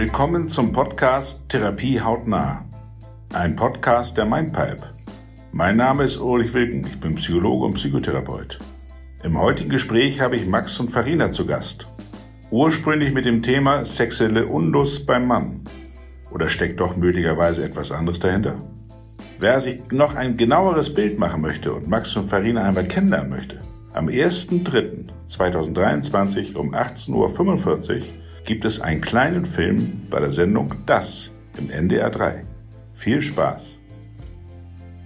Willkommen zum Podcast Therapie hautnah. Ein Podcast der Mindpipe. Mein Name ist Ulrich Wilken, ich bin Psychologe und Psychotherapeut. Im heutigen Gespräch habe ich Max und Farina zu Gast. Ursprünglich mit dem Thema sexuelle Unlust beim Mann. Oder steckt doch möglicherweise etwas anderes dahinter? Wer sich noch ein genaueres Bild machen möchte und Max und Farina einmal kennenlernen möchte, am 1.3.2023 um 18.45 Uhr gibt es einen kleinen Film bei der Sendung Das im NDR 3. Viel Spaß!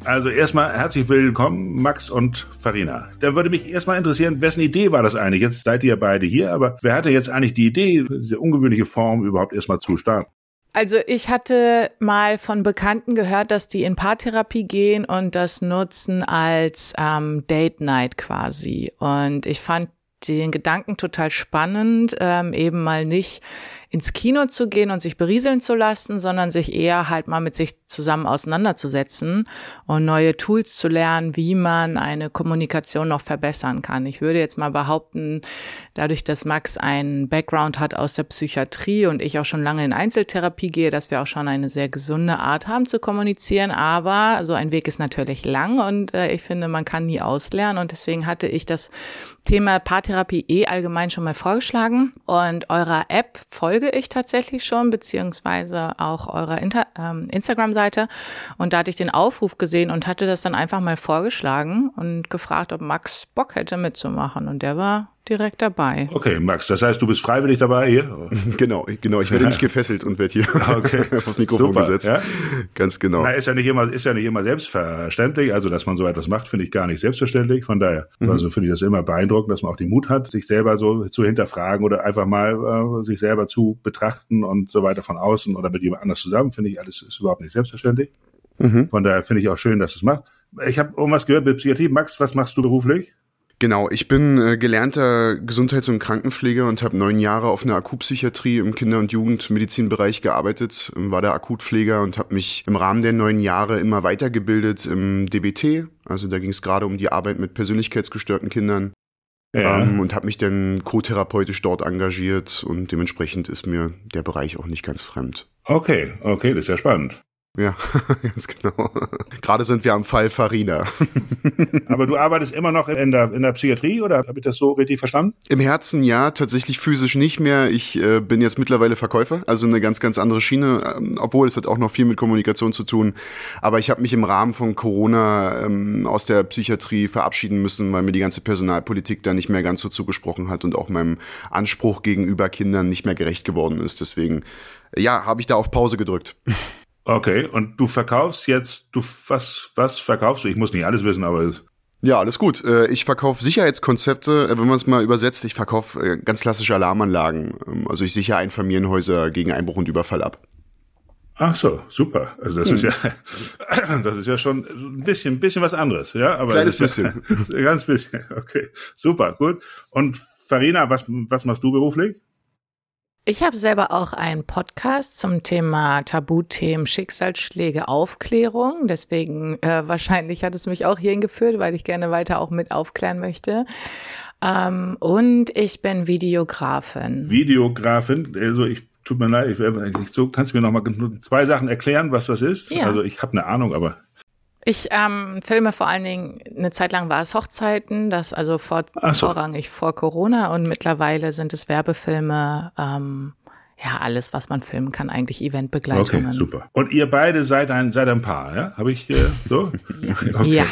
Also erstmal herzlich willkommen, Max und Farina. Da würde mich erstmal interessieren, wessen Idee war das eigentlich? Jetzt seid ihr beide hier, aber wer hatte jetzt eigentlich die Idee, diese ungewöhnliche Form überhaupt erstmal zu starten? Also ich hatte mal von Bekannten gehört, dass die in Paartherapie gehen und das nutzen als ähm, Date Night quasi. Und ich fand den Gedanken total spannend, ähm, eben mal nicht ins Kino zu gehen und sich berieseln zu lassen, sondern sich eher halt mal mit sich zusammen auseinanderzusetzen und neue Tools zu lernen, wie man eine Kommunikation noch verbessern kann. Ich würde jetzt mal behaupten, dadurch, dass Max einen Background hat aus der Psychiatrie und ich auch schon lange in Einzeltherapie gehe, dass wir auch schon eine sehr gesunde Art haben zu kommunizieren. Aber so ein Weg ist natürlich lang und äh, ich finde, man kann nie auslernen. Und deswegen hatte ich das Thema Paartherapie eh allgemein schon mal vorgeschlagen und eurer App folge folge ich tatsächlich schon, beziehungsweise auch eurer ähm, Instagram-Seite. Und da hatte ich den Aufruf gesehen und hatte das dann einfach mal vorgeschlagen und gefragt, ob Max Bock hätte mitzumachen. Und der war direkt dabei. Okay, Max, das heißt, du bist freiwillig dabei hier? genau, genau. Ich werde nicht gefesselt und werde hier okay. aufs Mikrofon Super, gesetzt. Ja? Ganz genau. Na, ist ja nicht immer, ist ja nicht immer selbstverständlich. Also, dass man so etwas macht, finde ich gar nicht selbstverständlich. Von daher, mhm. also finde ich das immer beeindruckend, dass man auch den Mut hat, sich selber so zu hinterfragen oder einfach mal äh, sich selber zu betrachten und so weiter von außen oder mit jemand anders zusammen. Finde ich alles ist überhaupt nicht selbstverständlich. Mhm. Von daher finde ich auch schön, dass du es machst. Ich habe irgendwas gehört mit Psychiatrie. Max, was machst du beruflich? Genau, ich bin äh, gelernter Gesundheits- und Krankenpfleger und habe neun Jahre auf einer Akutpsychiatrie im Kinder- und Jugendmedizinbereich gearbeitet, war der Akutpfleger und habe mich im Rahmen der neun Jahre immer weitergebildet im DBT. Also da ging es gerade um die Arbeit mit persönlichkeitsgestörten Kindern. Ja. Ähm, und habe mich dann co-therapeutisch dort engagiert und dementsprechend ist mir der Bereich auch nicht ganz fremd. Okay, okay, das ist ja spannend. Ja, ganz genau. Gerade sind wir am Fall Farina. Aber du arbeitest immer noch in der, in der Psychiatrie oder habe ich das so richtig verstanden? Im Herzen ja, tatsächlich physisch nicht mehr. Ich äh, bin jetzt mittlerweile Verkäufer, also eine ganz, ganz andere Schiene, ähm, obwohl es hat auch noch viel mit Kommunikation zu tun. Aber ich habe mich im Rahmen von Corona ähm, aus der Psychiatrie verabschieden müssen, weil mir die ganze Personalpolitik da nicht mehr ganz so zugesprochen hat und auch meinem Anspruch gegenüber Kindern nicht mehr gerecht geworden ist. Deswegen, ja, habe ich da auf Pause gedrückt. Okay, und du verkaufst jetzt, du was, was verkaufst du? Ich muss nicht alles wissen, aber es ja, alles gut. Äh, ich verkaufe Sicherheitskonzepte, äh, wenn man es mal übersetzt. Ich verkaufe äh, ganz klassische Alarmanlagen. Ähm, also ich sichere Einfamilienhäuser gegen Einbruch und Überfall ab. Ach so, super. Also das hm. ist ja, das ist ja schon ein bisschen, ein bisschen was anderes, ja. Aber Kleines bisschen. Ja, ganz bisschen. Okay, super, gut. Und Farina, was, was machst du beruflich? Ich habe selber auch einen Podcast zum Thema Tabuthemen Schicksalsschläge Aufklärung. Deswegen äh, wahrscheinlich hat es mich auch hierhin geführt, weil ich gerne weiter auch mit aufklären möchte. Ähm, und ich bin Videografin. Videografin, also ich tut mir leid, ich, ich, so kannst du mir noch mal zwei Sachen erklären, was das ist? Ja. Also ich habe eine Ahnung, aber ich ähm, filme vor allen Dingen, eine Zeit lang war es Hochzeiten, das also vor, so. vorrangig vor Corona und mittlerweile sind es Werbefilme, ähm, ja, alles, was man filmen kann, eigentlich Eventbegleitungen. Okay, super. Und ihr beide seid ein, seid ein Paar, ja? Habe ich äh, so? okay. Ja.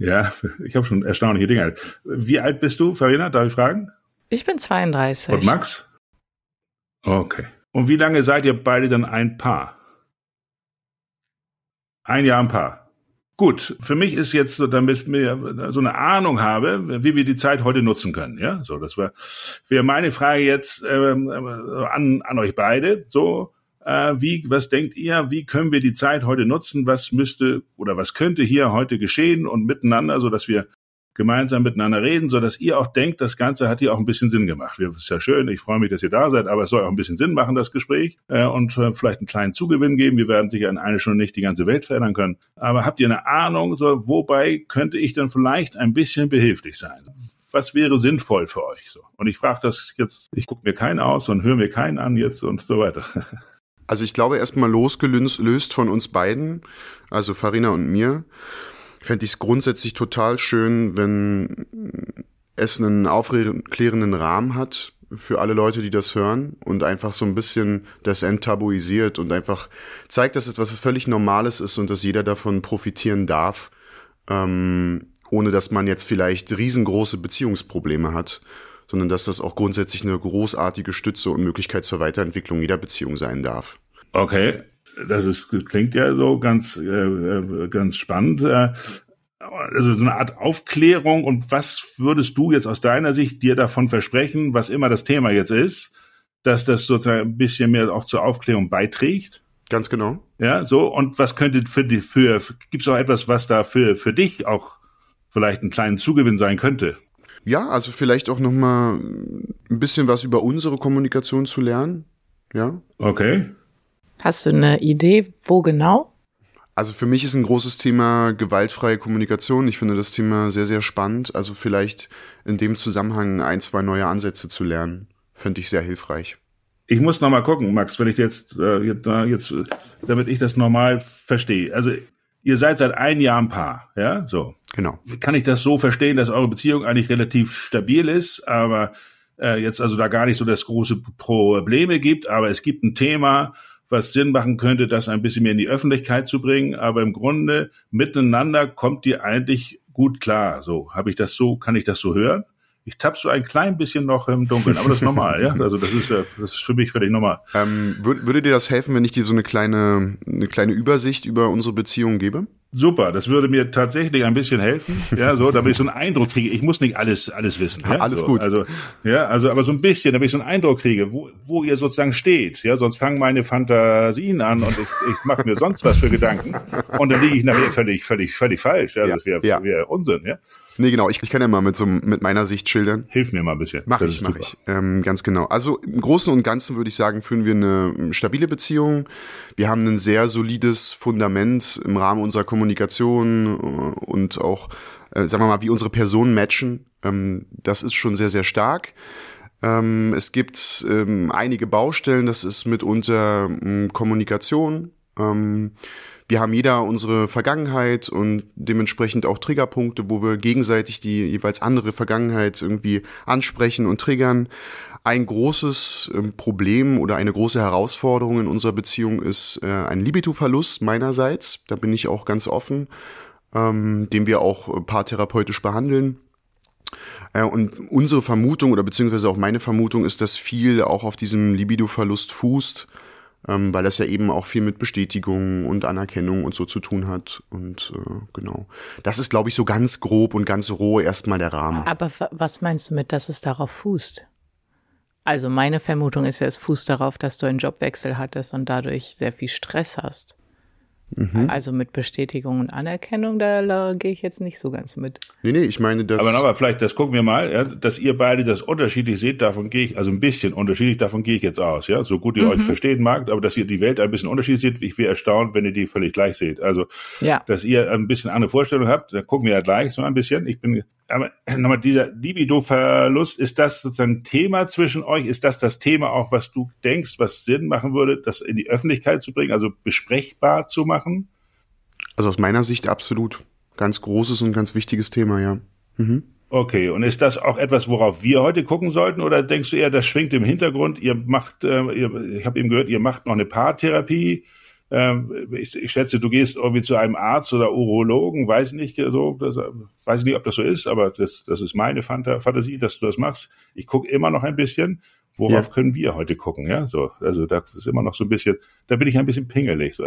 Ja, ich habe schon erstaunliche Dinge. Wie alt bist du, Farina? Darf ich fragen? Ich bin 32. Und Max? Okay. Und wie lange seid ihr beide dann ein Paar? Ein Jahr ein Paar. Gut, für mich ist jetzt so, damit wir so eine Ahnung habe, wie wir die Zeit heute nutzen können. Ja, so das war wäre meine Frage jetzt ähm, äh, an an euch beide. So, äh, wie was denkt ihr? Wie können wir die Zeit heute nutzen? Was müsste oder was könnte hier heute geschehen und miteinander, so dass wir gemeinsam miteinander reden, so dass ihr auch denkt, das Ganze hat hier auch ein bisschen Sinn gemacht. Das ist ja schön, ich freue mich, dass ihr da seid, aber es soll auch ein bisschen Sinn machen, das Gespräch, äh, und äh, vielleicht einen kleinen Zugewinn geben. Wir werden sicher in einer Stunde nicht die ganze Welt verändern können. Aber habt ihr eine Ahnung, so, wobei könnte ich dann vielleicht ein bisschen behilflich sein? was wäre sinnvoll für euch so? Und ich frage das jetzt, ich gucke mir keinen aus und höre mir keinen an jetzt und so weiter. Also ich glaube erstmal losgelöst von uns beiden, also Farina und mir, fände ich es grundsätzlich total schön, wenn es einen aufklärenden Rahmen hat für alle Leute, die das hören und einfach so ein bisschen das enttabuisiert und einfach zeigt, dass es was völlig Normales ist und dass jeder davon profitieren darf, ähm, ohne dass man jetzt vielleicht riesengroße Beziehungsprobleme hat, sondern dass das auch grundsätzlich eine großartige Stütze und Möglichkeit zur Weiterentwicklung jeder Beziehung sein darf. Okay, das ist klingt ja so ganz äh, äh ganz spannend. Äh, also so eine Art Aufklärung und was würdest du jetzt aus deiner Sicht dir davon versprechen, was immer das Thema jetzt ist, dass das sozusagen ein bisschen mehr auch zur Aufklärung beiträgt? Ganz genau. Ja, so und was könnte für die für gibt es auch etwas, was da für für dich auch vielleicht einen kleinen Zugewinn sein könnte? Ja, also vielleicht auch noch mal ein bisschen was über unsere Kommunikation zu lernen. Ja. Okay. Hast du eine Idee, wo genau? Also für mich ist ein großes Thema gewaltfreie Kommunikation. Ich finde das Thema sehr, sehr spannend. Also vielleicht in dem Zusammenhang ein, zwei neue Ansätze zu lernen, finde ich sehr hilfreich. Ich muss noch mal gucken, Max, wenn ich jetzt, äh, jetzt, jetzt, damit ich das normal verstehe. Also ihr seid seit einem Jahr ein Paar, ja, so. Genau. Kann ich das so verstehen, dass eure Beziehung eigentlich relativ stabil ist, aber äh, jetzt also da gar nicht so das große Probleme gibt, aber es gibt ein Thema, was Sinn machen könnte, das ein bisschen mehr in die Öffentlichkeit zu bringen. Aber im Grunde miteinander kommt ihr eigentlich gut klar. So habe ich das so, kann ich das so hören? Ich tapp so ein klein bisschen noch im Dunkeln, aber das ist normal, ja. Also das ist ja, das ist für mich völlig normal. Ähm, würd, würde dir das helfen, wenn ich dir so eine kleine, eine kleine Übersicht über unsere Beziehung gebe? Super, das würde mir tatsächlich ein bisschen helfen, ja, so, damit ich so einen Eindruck kriege. Ich muss nicht alles, alles wissen. Ja, alles so. gut. Also, ja, also, aber so ein bisschen, damit ich so einen Eindruck kriege, wo, wo ihr sozusagen steht, ja, sonst fangen meine Fantasien an und ich, ich mache mir sonst was für Gedanken und dann liege ich nachher völlig, völlig, völlig falsch, ja, ja das wäre ja. wär Unsinn, ja. Nee, genau. Ich, ich kann ja mal mit so mit meiner Sicht schildern. Hilf mir mal ein bisschen. Mach das ich, mach super. ich. Ähm, ganz genau. Also im Großen und Ganzen würde ich sagen, führen wir eine stabile Beziehung. Wir haben ein sehr solides Fundament im Rahmen unserer Kommunikation äh, und auch, äh, sagen wir mal, wie unsere Personen matchen. Ähm, das ist schon sehr, sehr stark. Ähm, es gibt ähm, einige Baustellen. Das ist mitunter ähm, Kommunikation. Ähm, wir haben jeder unsere Vergangenheit und dementsprechend auch Triggerpunkte, wo wir gegenseitig die jeweils andere Vergangenheit irgendwie ansprechen und triggern. Ein großes ähm, Problem oder eine große Herausforderung in unserer Beziehung ist äh, ein Libido-Verlust meinerseits. Da bin ich auch ganz offen, ähm, den wir auch paartherapeutisch behandeln. Äh, und unsere Vermutung oder beziehungsweise auch meine Vermutung ist, dass viel auch auf diesem Libido-Verlust fußt ähm, weil das ja eben auch viel mit Bestätigung und Anerkennung und so zu tun hat. Und äh, genau. Das ist, glaube ich, so ganz grob und ganz roh erstmal der Rahmen. Aber was meinst du mit, dass es darauf fußt? Also meine Vermutung ist ja, es fußt darauf, dass du einen Jobwechsel hattest und dadurch sehr viel Stress hast. Mhm. Also mit Bestätigung und Anerkennung, da gehe ich jetzt nicht so ganz mit. Nee, nee, ich meine, das. Aber, aber vielleicht, das gucken wir mal, ja, dass ihr beide das unterschiedlich seht, davon gehe ich, also ein bisschen unterschiedlich, davon gehe ich jetzt aus, ja. So gut ihr mhm. euch verstehen mag, aber dass ihr die Welt ein bisschen unterschiedlich seht, ich wäre erstaunt, wenn ihr die völlig gleich seht. Also, ja. dass ihr ein bisschen andere Vorstellung habt, da gucken wir ja gleich so ein bisschen. Ich bin aber nochmal dieser Libido-Verlust, ist das sozusagen Thema zwischen euch? Ist das das Thema auch, was du denkst, was Sinn machen würde, das in die Öffentlichkeit zu bringen, also besprechbar zu machen? Also aus meiner Sicht absolut. Ganz großes und ganz wichtiges Thema, ja. Mhm. Okay, und ist das auch etwas, worauf wir heute gucken sollten, oder denkst du eher, das schwingt im Hintergrund? Ihr macht, äh, ihr, ich habe eben gehört, ihr macht noch eine Paartherapie ich, ich schätze, du gehst irgendwie zu einem Arzt oder Urologen, weiß nicht so, das, weiß nicht, ob das so ist, aber das, das ist meine Fantasie, dass du das machst. Ich gucke immer noch ein bisschen, worauf ja. können wir heute gucken, ja, so, also da ist immer noch so ein bisschen, da bin ich ein bisschen pingelig, so,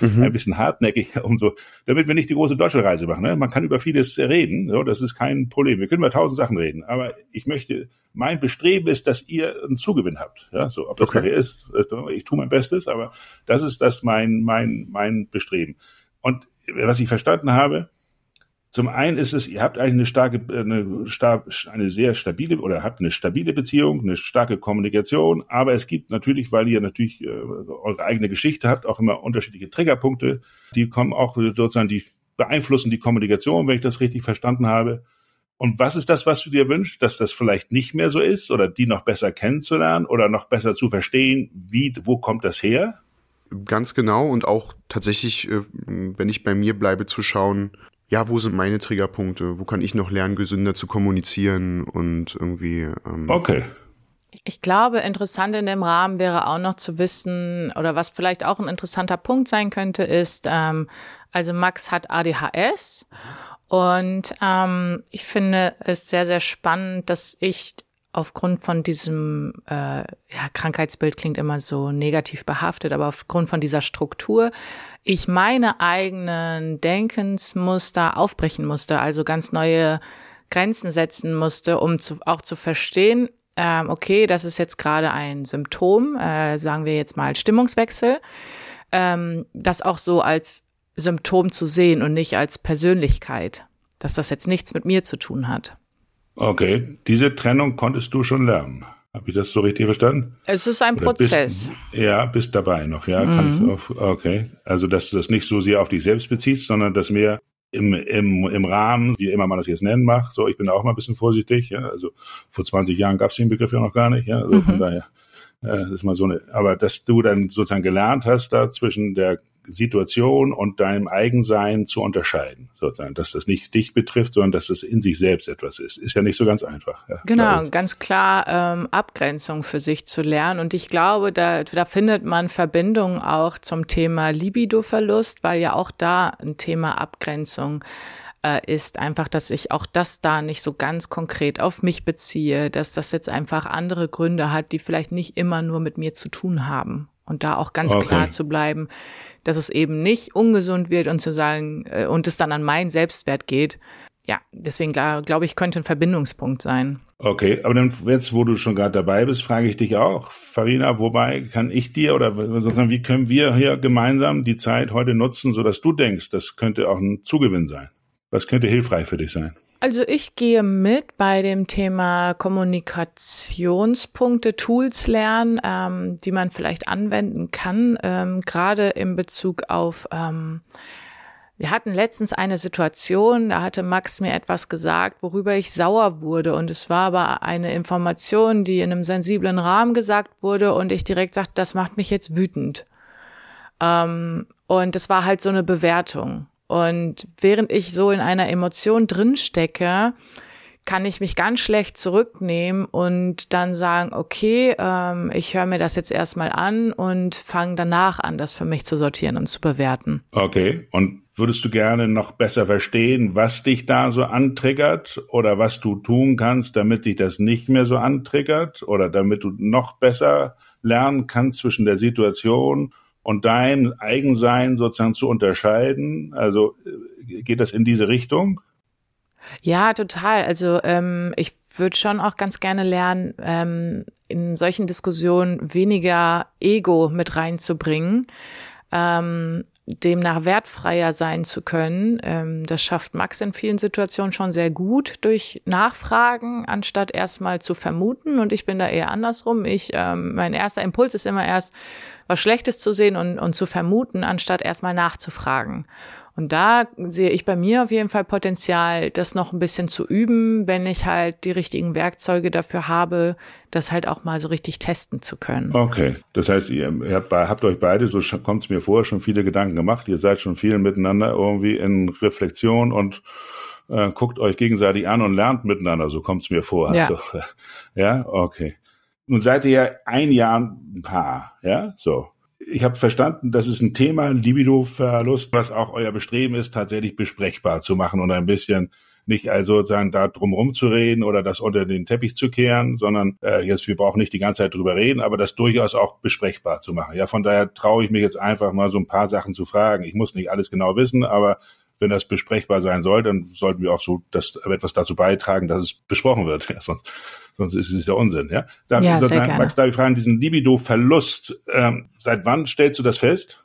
mhm. ein bisschen hartnäckig, um so, damit wir nicht die große deutsche Reise machen, ne? man kann über vieles reden, so, das ist kein Problem, wir können über tausend Sachen reden, aber ich möchte, mein Bestreben ist, dass ihr einen Zugewinn habt, ja, so, ob das okay. ist, ich tue mein Bestes, aber das ist das mein, mein, mein Bestreben. Und was ich verstanden habe, zum einen ist es, ihr habt eigentlich eine starke, eine, eine sehr stabile oder habt eine stabile Beziehung, eine starke Kommunikation, aber es gibt natürlich, weil ihr natürlich äh, eure eigene Geschichte habt, auch immer unterschiedliche Triggerpunkte, die kommen auch sozusagen, die beeinflussen die Kommunikation, wenn ich das richtig verstanden habe. Und was ist das, was du dir wünschst, dass das vielleicht nicht mehr so ist oder die noch besser kennenzulernen oder noch besser zu verstehen, wie, wo kommt das her? Ganz genau und auch tatsächlich, äh, wenn ich bei mir bleibe, zu schauen, ja, wo sind meine Triggerpunkte? Wo kann ich noch lernen, gesünder zu kommunizieren und irgendwie. Ähm okay. Ich glaube, interessant in dem Rahmen wäre auch noch zu wissen, oder was vielleicht auch ein interessanter Punkt sein könnte, ist, ähm, also Max hat ADHS und ähm, ich finde es sehr, sehr spannend, dass ich aufgrund von diesem äh, ja, Krankheitsbild klingt immer so negativ behaftet, aber aufgrund von dieser Struktur ich meine eigenen Denkensmuster aufbrechen musste, also ganz neue Grenzen setzen musste, um zu, auch zu verstehen, ähm, okay, das ist jetzt gerade ein Symptom, äh, sagen wir jetzt mal Stimmungswechsel, ähm, das auch so als Symptom zu sehen und nicht als Persönlichkeit, dass das jetzt nichts mit mir zu tun hat. Okay, diese Trennung konntest du schon lernen. Habe ich das so richtig verstanden? Es ist ein Oder Prozess. Bist, ja, bist dabei noch, ja. Mhm. Auf, okay. Also, dass du das nicht so sehr auf dich selbst beziehst, sondern dass mehr im, im, im Rahmen, wie immer man das jetzt nennen mag. So, ich bin auch mal ein bisschen vorsichtig. Ja. Also vor 20 Jahren gab es den Begriff ja noch gar nicht. Ja. Also mhm. von daher das ist mal so eine. Aber dass du dann sozusagen gelernt hast, da zwischen der Situation und deinem Eigensein zu unterscheiden, sozusagen, dass das nicht dich betrifft, sondern dass es in sich selbst etwas ist, ist ja nicht so ganz einfach. Ja, genau, ganz klar ähm, Abgrenzung für sich zu lernen und ich glaube, da, da findet man Verbindungen auch zum Thema Libido-Verlust, weil ja auch da ein Thema Abgrenzung äh, ist einfach, dass ich auch das da nicht so ganz konkret auf mich beziehe, dass das jetzt einfach andere Gründe hat, die vielleicht nicht immer nur mit mir zu tun haben und da auch ganz okay. klar zu bleiben dass es eben nicht ungesund wird und zu sagen, äh, und es dann an meinen Selbstwert geht. Ja, deswegen glaube glaub ich, könnte ein Verbindungspunkt sein. Okay, aber dann jetzt, wo du schon gerade dabei bist, frage ich dich auch, Farina, wobei kann ich dir oder sozusagen, wie können wir hier gemeinsam die Zeit heute nutzen, sodass du denkst, das könnte auch ein Zugewinn sein? Was könnte hilfreich für dich sein? Also ich gehe mit bei dem Thema Kommunikationspunkte, Tools lernen, ähm, die man vielleicht anwenden kann, ähm, gerade in Bezug auf ähm, wir hatten letztens eine Situation, da hatte Max mir etwas gesagt, worüber ich sauer wurde. Und es war aber eine Information, die in einem sensiblen Rahmen gesagt wurde und ich direkt sagte, das macht mich jetzt wütend. Ähm, und es war halt so eine Bewertung. Und während ich so in einer Emotion drinstecke, kann ich mich ganz schlecht zurücknehmen und dann sagen, okay, ähm, ich höre mir das jetzt erstmal an und fange danach an, das für mich zu sortieren und zu bewerten. Okay. Und würdest du gerne noch besser verstehen, was dich da so antriggert oder was du tun kannst, damit dich das nicht mehr so antriggert oder damit du noch besser lernen kannst zwischen der Situation und dein Eigensein sozusagen zu unterscheiden? Also äh, geht das in diese Richtung? Ja, total. Also ähm, ich würde schon auch ganz gerne lernen, ähm, in solchen Diskussionen weniger Ego mit reinzubringen. Ähm, demnach wertfreier sein zu können. Ähm, das schafft Max in vielen Situationen schon sehr gut durch Nachfragen, anstatt erstmal zu vermuten. Und ich bin da eher andersrum. Ich, ähm, mein erster Impuls ist immer erst, was Schlechtes zu sehen und, und zu vermuten, anstatt erstmal nachzufragen. Und da sehe ich bei mir auf jeden Fall Potenzial, das noch ein bisschen zu üben, wenn ich halt die richtigen Werkzeuge dafür habe, das halt auch mal so richtig testen zu können. Okay, das heißt, ihr habt, habt euch beide, so kommt es mir vor, schon viele Gedanken gemacht. Ihr seid schon viel miteinander irgendwie in Reflexion und äh, guckt euch gegenseitig an und lernt miteinander, so kommt es mir vor. Ja. Also, ja, okay. Nun seid ihr ja ein Jahr ein Paar, ja, so. Ich habe verstanden, das ist ein Thema, ein Libido-Verlust, was auch euer Bestreben ist, tatsächlich besprechbar zu machen und ein bisschen nicht also sozusagen da drum rumzureden oder das unter den Teppich zu kehren, sondern äh, jetzt wir brauchen nicht die ganze Zeit drüber reden, aber das durchaus auch besprechbar zu machen. Ja, von daher traue ich mich jetzt einfach mal so ein paar Sachen zu fragen. Ich muss nicht alles genau wissen, aber wenn das besprechbar sein soll, dann sollten wir auch so das etwas dazu beitragen, dass es besprochen wird. Ja, sonst, sonst ist es ja Unsinn. Ja, Darf, ja Max, darf ich fragen, diesen Libido-Verlust, ähm, seit wann stellst du das fest?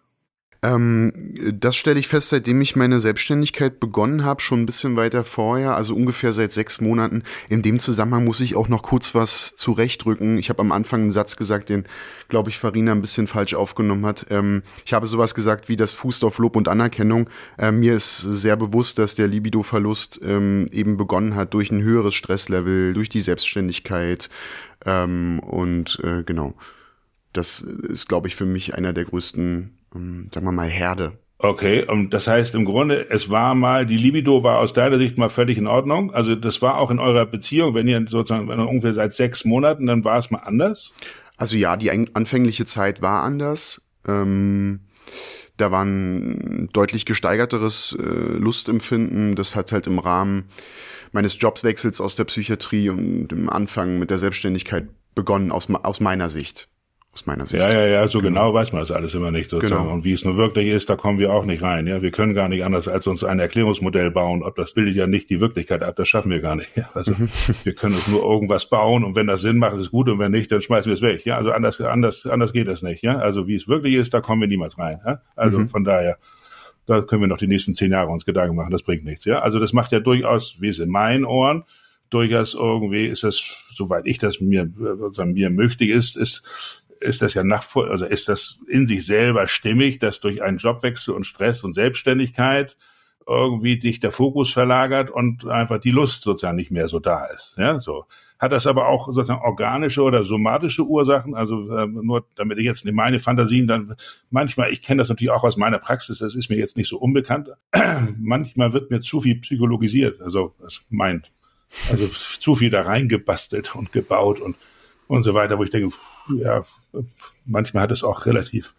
Ähm, das stelle ich fest, seitdem ich meine Selbstständigkeit begonnen habe, schon ein bisschen weiter vorher, also ungefähr seit sechs Monaten. In dem Zusammenhang muss ich auch noch kurz was zurechtrücken. Ich habe am Anfang einen Satz gesagt, den, glaube ich, Farina ein bisschen falsch aufgenommen hat. Ähm, ich habe sowas gesagt wie das fußt auf Lob und Anerkennung. Ähm, mir ist sehr bewusst, dass der Libido-Verlust ähm, eben begonnen hat durch ein höheres Stresslevel, durch die Selbstständigkeit ähm, und äh, genau. Das ist, glaube ich, für mich einer der größten ähm, sagen wir mal, Herde. Okay, und das heißt im Grunde, es war mal, die Libido war aus deiner Sicht mal völlig in Ordnung. Also das war auch in eurer Beziehung, wenn ihr sozusagen wenn ihr ungefähr seit sechs Monaten, dann war es mal anders? Also ja, die anfängliche Zeit war anders. Ähm, da war ein deutlich gesteigerteres äh, Lustempfinden. Das hat halt im Rahmen meines Jobwechsels aus der Psychiatrie und dem Anfang mit der Selbstständigkeit begonnen, aus, aus meiner Sicht aus meiner Sicht. Ja, ja, ja, so genau, genau weiß man das alles immer nicht. Sozusagen. Genau. Und wie es nur wirklich ist, da kommen wir auch nicht rein. Ja, wir können gar nicht anders als uns ein Erklärungsmodell bauen. Ob das bildet ja nicht die Wirklichkeit ab, das schaffen wir gar nicht. Ja, also mhm. wir können uns nur irgendwas bauen und wenn das Sinn macht, ist gut und wenn nicht, dann schmeißen wir es weg. Ja, also anders, anders, anders geht das nicht. Ja, also wie es wirklich ist, da kommen wir niemals rein. Ja? Also mhm. von daher. Da können wir noch die nächsten zehn Jahre uns Gedanken machen, das bringt nichts, ja. Also das macht ja durchaus, wie es in meinen Ohren, durchaus irgendwie ist das, soweit ich das mir, sozusagen mir möchte, ist, ist, ist das ja nach, also ist das in sich selber stimmig, dass durch einen Jobwechsel und Stress und Selbstständigkeit irgendwie sich der Fokus verlagert und einfach die Lust sozusagen nicht mehr so da ist. Ja, so. Hat das aber auch sozusagen organische oder somatische Ursachen? Also äh, nur damit ich jetzt nicht meine Fantasien dann manchmal, ich kenne das natürlich auch aus meiner Praxis, das ist mir jetzt nicht so unbekannt. manchmal wird mir zu viel psychologisiert, also das ist mein, also zu viel da reingebastelt und gebaut und und so weiter, wo ich denke, ja, manchmal hat es auch relativ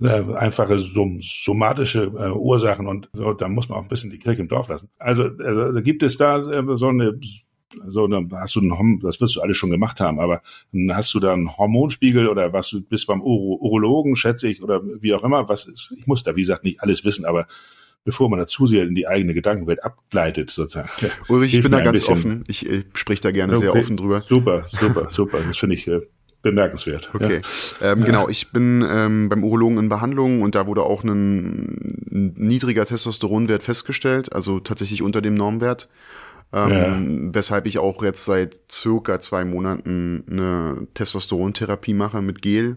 äh, einfache som somatische äh, Ursachen und so, da muss man auch ein bisschen die Kirche im Dorf lassen. Also äh, gibt es da äh, so eine so eine, hast du einen, das wirst du alles schon gemacht haben, aber hast du da einen Hormonspiegel oder was du bist beim Uro Urologen, schätze ich, oder wie auch immer, was ist, ich muss da wie gesagt nicht alles wissen, aber bevor man da zu sehr in die eigene Gedankenwelt abgleitet, sozusagen. Ulrich, ich bin da ganz bisschen. offen. Ich, ich sprich da gerne okay. sehr offen drüber. Super, super, super. Das finde ich äh, bemerkenswert. Okay, ja. ähm, ja. genau. Ich bin ähm, beim Urologen in Behandlung und da wurde auch ein, ein niedriger Testosteronwert festgestellt, also tatsächlich unter dem Normwert. Ähm, ja. Weshalb ich auch jetzt seit circa zwei Monaten eine Testosterontherapie mache mit Gel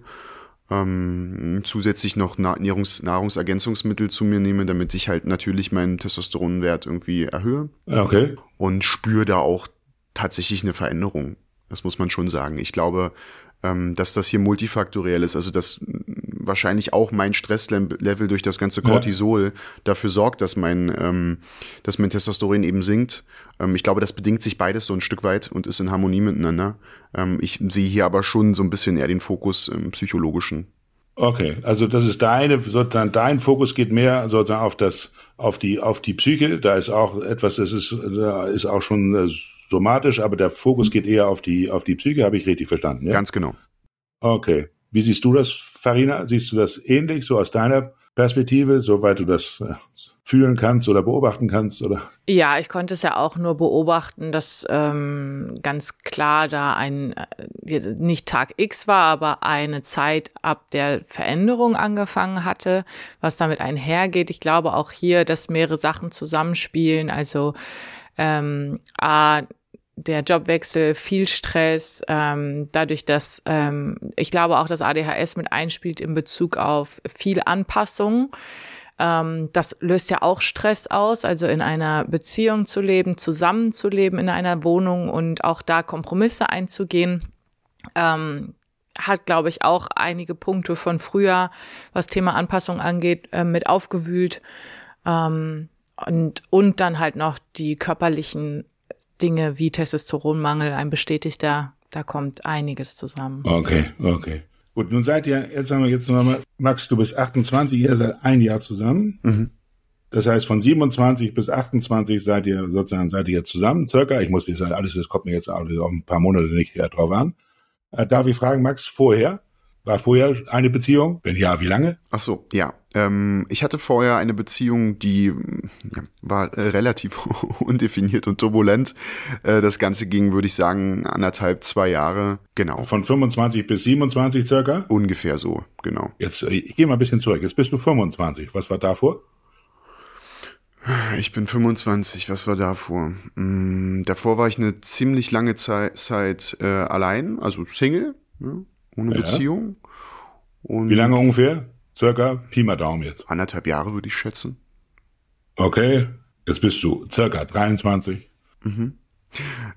ähm, zusätzlich noch Nahrungs Nahrungsergänzungsmittel zu mir nehme, damit ich halt natürlich meinen Testosteronwert irgendwie erhöhe. Okay. Und spüre da auch tatsächlich eine Veränderung. Das muss man schon sagen. Ich glaube, ähm, dass das hier multifaktoriell ist, also dass wahrscheinlich auch mein Stresslevel durch das ganze Cortisol ja. dafür sorgt, dass mein, ähm, dass mein Testosteron eben sinkt. Ähm, ich glaube, das bedingt sich beides so ein Stück weit und ist in Harmonie miteinander. Ähm, ich sehe hier aber schon so ein bisschen eher den Fokus im psychologischen. Okay, also das ist deine, sozusagen dein Fokus geht mehr sozusagen auf das, auf die, auf die Psyche. Da ist auch etwas, das ist, da ist auch schon äh, somatisch, aber der Fokus geht eher auf die, auf die Psyche, habe ich richtig verstanden. Ja? Ganz genau. Okay. Wie siehst du das, Farina? Siehst du das ähnlich, so aus deiner Perspektive, soweit du das äh, fühlen kannst oder beobachten kannst, oder? Ja, ich konnte es ja auch nur beobachten, dass ähm, ganz klar da ein äh, nicht Tag X war, aber eine Zeit ab der Veränderung angefangen hatte, was damit einhergeht. Ich glaube auch hier, dass mehrere Sachen zusammenspielen. Also ähm, A, der Jobwechsel, viel Stress, ähm, dadurch, dass ähm, ich glaube auch, dass ADHS mit einspielt in Bezug auf viel Anpassung. Ähm, das löst ja auch Stress aus, also in einer Beziehung zu leben, zusammenzuleben in einer Wohnung und auch da Kompromisse einzugehen. Ähm, hat, glaube ich, auch einige Punkte von früher, was Thema Anpassung angeht, äh, mit aufgewühlt. Ähm, und, und dann halt noch die körperlichen Dinge wie Testosteronmangel, ein bestätigter, da kommt einiges zusammen. Okay, okay. Gut, nun seid ihr, jetzt sagen wir jetzt nochmal, Max, du bist 28, ihr seid ein Jahr zusammen. Mhm. Das heißt, von 27 bis 28 seid ihr sozusagen, seid ihr jetzt zusammen, circa. Ich muss nicht sagen, alles, das kommt mir jetzt auch ein paar Monate nicht drauf an. Äh, darf ich fragen, Max, vorher? War vorher eine Beziehung? Wenn ja, wie lange? Ach so, ja. Ähm, ich hatte vorher eine Beziehung, die ja, war äh, relativ undefiniert und turbulent. Äh, das Ganze ging, würde ich sagen, anderthalb, zwei Jahre. Genau. Von 25 bis 27 circa? Ungefähr so, genau. Jetzt, äh, ich gehe mal ein bisschen zurück. Jetzt bist du 25. Was war davor? Ich bin 25. Was war davor? Hm, davor war ich eine ziemlich lange Zeit, Zeit äh, allein, also Single. Ja ohne ja. Beziehung. Und Wie lange ungefähr? Circa? Pi mal Daumen jetzt. Anderthalb Jahre würde ich schätzen. Okay, jetzt bist du circa 23. Mhm.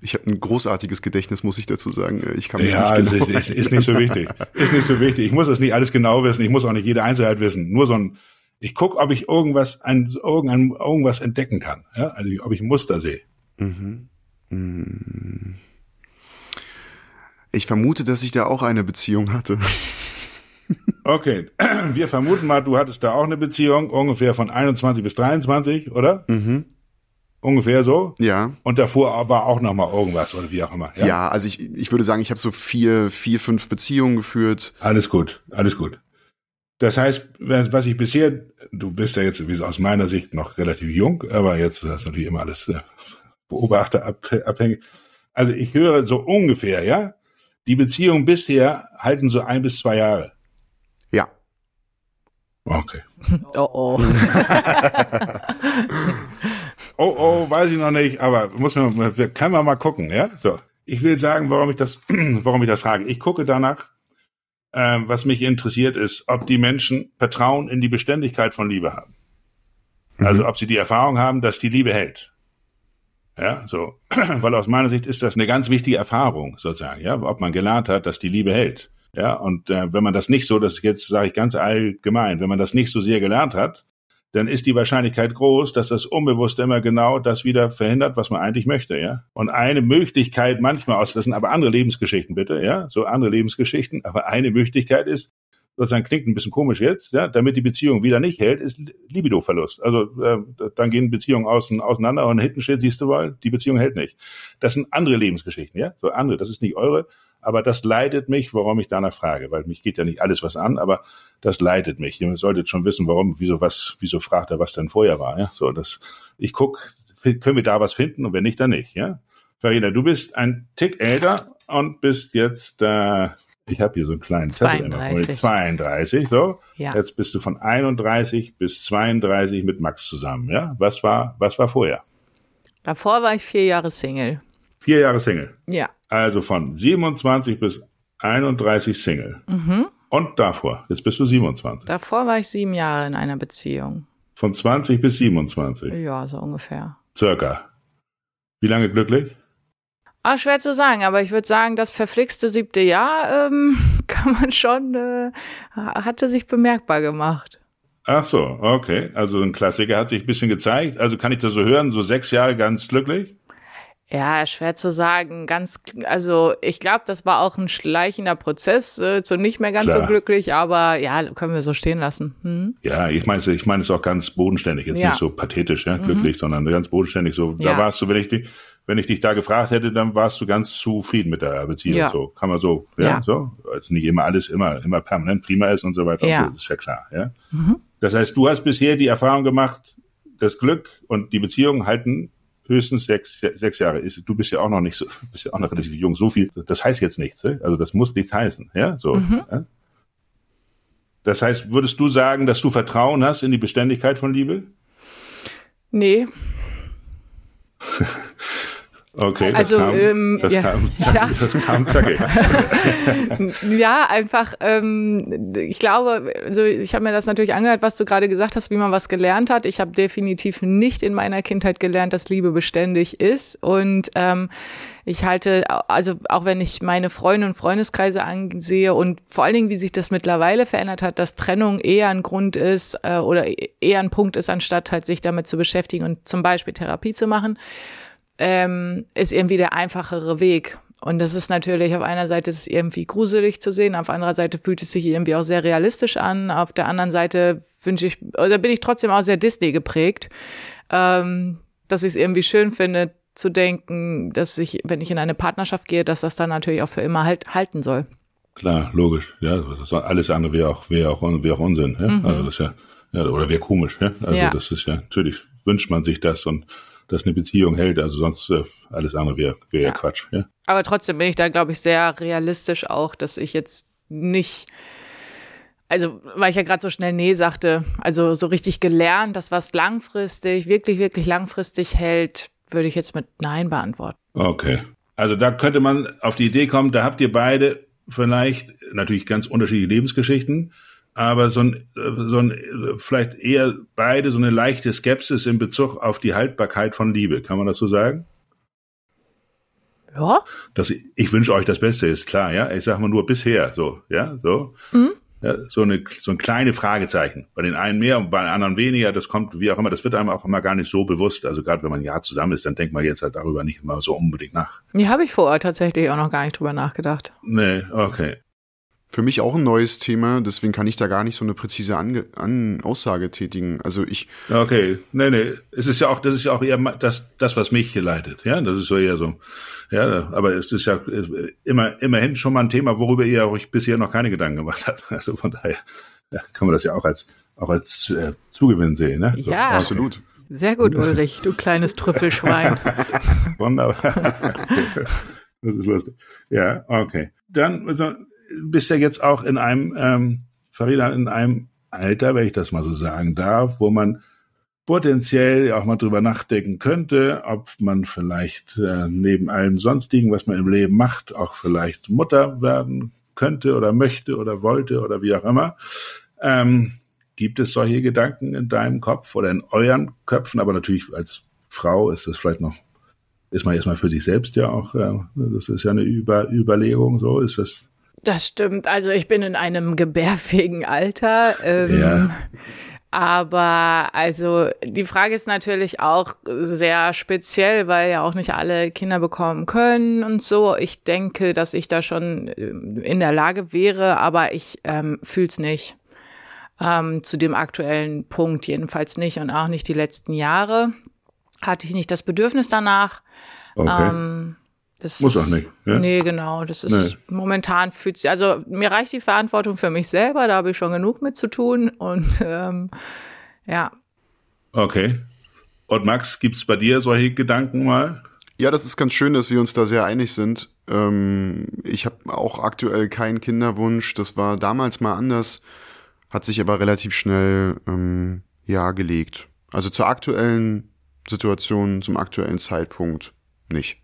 Ich habe ein großartiges Gedächtnis, muss ich dazu sagen. Ich kann mich ja, nicht genau ist, ist, ist nicht so wichtig. Ist nicht so wichtig. Ich muss das nicht alles genau wissen. Ich muss auch nicht jede Einzelheit wissen. Nur so ein, ich guck, ob ich irgendwas, ein, irgendein, irgendwas entdecken kann. Ja? Also ob ich ein Muster sehe. Mhm. mhm. Ich vermute, dass ich da auch eine Beziehung hatte. Okay, wir vermuten mal, du hattest da auch eine Beziehung, ungefähr von 21 bis 23, oder? Mhm. Ungefähr so? Ja. Und davor war auch noch mal irgendwas oder wie auch immer. Ja, ja also ich, ich würde sagen, ich habe so vier, vier, fünf Beziehungen geführt. Alles gut, alles gut. Das heißt, was ich bisher, du bist ja jetzt aus meiner Sicht noch relativ jung, aber jetzt ist das natürlich immer alles äh, beobachterabhängig. Also ich höre so ungefähr, ja, die Beziehungen bisher halten so ein bis zwei Jahre. Ja. Okay. Oh oh. oh oh, weiß ich noch nicht, aber muss man, können wir mal gucken, ja? So. Ich will sagen, warum ich das, warum ich das frage. Ich gucke danach, ähm, was mich interessiert ist, ob die Menschen Vertrauen in die Beständigkeit von Liebe haben. Mhm. Also ob sie die Erfahrung haben, dass die Liebe hält. Ja, so. Weil aus meiner Sicht ist das eine ganz wichtige Erfahrung, sozusagen, ja, ob man gelernt hat, dass die Liebe hält. Ja, und äh, wenn man das nicht so, das jetzt sage ich ganz allgemein, wenn man das nicht so sehr gelernt hat, dann ist die Wahrscheinlichkeit groß, dass das Unbewusste immer genau das wieder verhindert, was man eigentlich möchte, ja. Und eine Möglichkeit manchmal aus, das sind aber andere Lebensgeschichten bitte, ja, so andere Lebensgeschichten, aber eine Möglichkeit ist, sozusagen klingt ein bisschen komisch jetzt, ja, damit die Beziehung wieder nicht hält, ist Libido-Verlust. Also äh, dann gehen Beziehungen außen, auseinander und hinten steht, siehst du mal, die Beziehung hält nicht. Das sind andere Lebensgeschichten, ja, so andere, das ist nicht eure, aber das leitet mich, warum ich danach frage, weil mich geht ja nicht alles was an, aber das leitet mich. Ihr solltet schon wissen, warum, wieso was, wieso fragt er, was denn vorher war, ja, so, das, ich guck, können wir da was finden und wenn nicht, dann nicht, ja. Farina, du bist ein Tick älter und bist jetzt äh, ich habe hier so einen kleinen 32. Zettel immer 32, so. Ja. Jetzt bist du von 31 bis 32 mit Max zusammen, ja? Was war, was war vorher? Davor war ich vier Jahre Single. Vier Jahre Single. Ja. Also von 27 bis 31 Single. Mhm. Und davor, jetzt bist du 27. Davor war ich sieben Jahre in einer Beziehung. Von 20 bis 27. Ja, so ungefähr. Circa. Wie lange glücklich? Ah, schwer zu sagen, aber ich würde sagen, das verflixte siebte Jahr ähm, kann man schon, äh, hatte sich bemerkbar gemacht. Ach so, okay. Also ein Klassiker hat sich ein bisschen gezeigt. Also kann ich das so hören, so sechs Jahre ganz glücklich? Ja, schwer zu sagen. Ganz, also ich glaube, das war auch ein schleichender Prozess, äh, so nicht mehr ganz Klar. so glücklich, aber ja, können wir so stehen lassen. Hm? Ja, ich meine, ich meine es auch ganz bodenständig, jetzt ja. nicht so pathetisch, ja, glücklich, mhm. sondern ganz bodenständig. So, ja. da warst du, wenn ich die, wenn ich dich da gefragt hätte, dann warst du ganz zufrieden mit der Beziehung. Ja. So kann man so, ja, ja. so, als nicht immer alles immer immer permanent prima ist und so weiter. Ja. So, ist ja klar. Ja. Mhm. Das heißt, du hast bisher die Erfahrung gemacht, das Glück und die Beziehung halten höchstens sechs, sechs Jahre. Ist, du bist ja auch noch nicht so, bist ja auch noch relativ jung. So viel, das heißt jetzt nichts. Also das muss nichts heißen. Ja, so. Mhm. Ja? Das heißt, würdest du sagen, dass du Vertrauen hast in die Beständigkeit von Liebe? Nee. Okay, das, also, kam, ähm, das, ja. kam, ja. das kam zackig. ja, einfach, ähm, ich glaube, also ich habe mir das natürlich angehört, was du gerade gesagt hast, wie man was gelernt hat. Ich habe definitiv nicht in meiner Kindheit gelernt, dass Liebe beständig ist. Und ähm, ich halte, also auch wenn ich meine Freunde und Freundeskreise ansehe und vor allen Dingen, wie sich das mittlerweile verändert hat, dass Trennung eher ein Grund ist äh, oder eher ein Punkt ist, anstatt halt sich damit zu beschäftigen und zum Beispiel Therapie zu machen ähm, ist irgendwie der einfachere Weg. Und das ist natürlich, auf einer Seite ist es irgendwie gruselig zu sehen, auf anderer Seite fühlt es sich irgendwie auch sehr realistisch an, auf der anderen Seite wünsche ich, oder bin ich trotzdem auch sehr Disney geprägt, ähm, dass ich es irgendwie schön finde, zu denken, dass ich, wenn ich in eine Partnerschaft gehe, dass das dann natürlich auch für immer halt halten soll. Klar, logisch, ja. Alles andere wäre auch, wäre auch, wäre auch Unsinn, ja. Mhm. Also das ist ja, ja, oder wäre komisch, ja. Also ja. das ist ja, natürlich wünscht man sich das und dass eine Beziehung hält. Also sonst äh, alles andere wäre wär ja. Quatsch. Ja? Aber trotzdem bin ich da, glaube ich, sehr realistisch auch, dass ich jetzt nicht also weil ich ja gerade so schnell nee sagte, also so richtig gelernt, dass was langfristig, wirklich, wirklich langfristig hält, würde ich jetzt mit Nein beantworten. Okay. Also da könnte man auf die Idee kommen, da habt ihr beide vielleicht natürlich ganz unterschiedliche Lebensgeschichten, aber so ein, so ein, vielleicht eher beide so eine leichte Skepsis in Bezug auf die Haltbarkeit von Liebe. Kann man das so sagen? Ja. Das, ich wünsche euch das Beste, ist klar, ja. Ich sage mal nur bisher, so, ja, so. Mhm. Ja, so eine so ein kleine Fragezeichen. Bei den einen mehr und bei den anderen weniger. Das kommt wie auch immer. Das wird einem auch immer gar nicht so bewusst. Also gerade wenn man ein Jahr zusammen ist, dann denkt man jetzt halt darüber nicht immer so unbedingt nach. Die habe ich vorher tatsächlich auch noch gar nicht drüber nachgedacht. Nee, okay für mich auch ein neues Thema, deswegen kann ich da gar nicht so eine präzise Ange An Aussage tätigen. Also ich. Okay, nee, nee. Es ist ja auch, das ist ja auch eher das, das, was mich hier leitet. Ja, das ist so eher so. Ja, aber es ist ja immer, immerhin schon mal ein Thema, worüber ihr euch bisher noch keine Gedanken gemacht habt. Also von daher ja, kann man das ja auch als, auch als äh, Zugewinn sehen. Ne? So, ja, okay. absolut. Sehr gut, Ulrich, du kleines Trüffelschwein. Wunderbar. das ist lustig. Ja, okay. Dann, also, bist ja jetzt auch in einem, ähm, Farida, in einem Alter, wenn ich das mal so sagen darf, wo man potenziell auch mal drüber nachdenken könnte, ob man vielleicht äh, neben allem sonstigen, was man im Leben macht, auch vielleicht Mutter werden könnte oder möchte oder wollte oder wie auch immer. Ähm, gibt es solche Gedanken in deinem Kopf oder in euren Köpfen? Aber natürlich als Frau ist das vielleicht noch, ist man erstmal für sich selbst ja auch, äh, das ist ja eine Über Überlegung, so ist das das stimmt. Also ich bin in einem gebärfähigen Alter. Ähm, ja. Aber also die Frage ist natürlich auch sehr speziell, weil ja auch nicht alle Kinder bekommen können und so. Ich denke, dass ich da schon äh, in der Lage wäre, aber ich ähm, fühl's nicht. Ähm, zu dem aktuellen Punkt jedenfalls nicht und auch nicht die letzten Jahre hatte ich nicht das Bedürfnis danach. Okay. Ähm, das Muss ist, auch nicht. Ja? Nee, genau. Das ist nee. momentan fühlt sich, also mir reicht die Verantwortung für mich selber, da habe ich schon genug mit zu tun und ähm, ja. Okay. Und Max, gibt es bei dir solche Gedanken mal? Ja, das ist ganz schön, dass wir uns da sehr einig sind. Ähm, ich habe auch aktuell keinen Kinderwunsch. Das war damals mal anders, hat sich aber relativ schnell ähm, ja gelegt. Also zur aktuellen Situation, zum aktuellen Zeitpunkt nicht.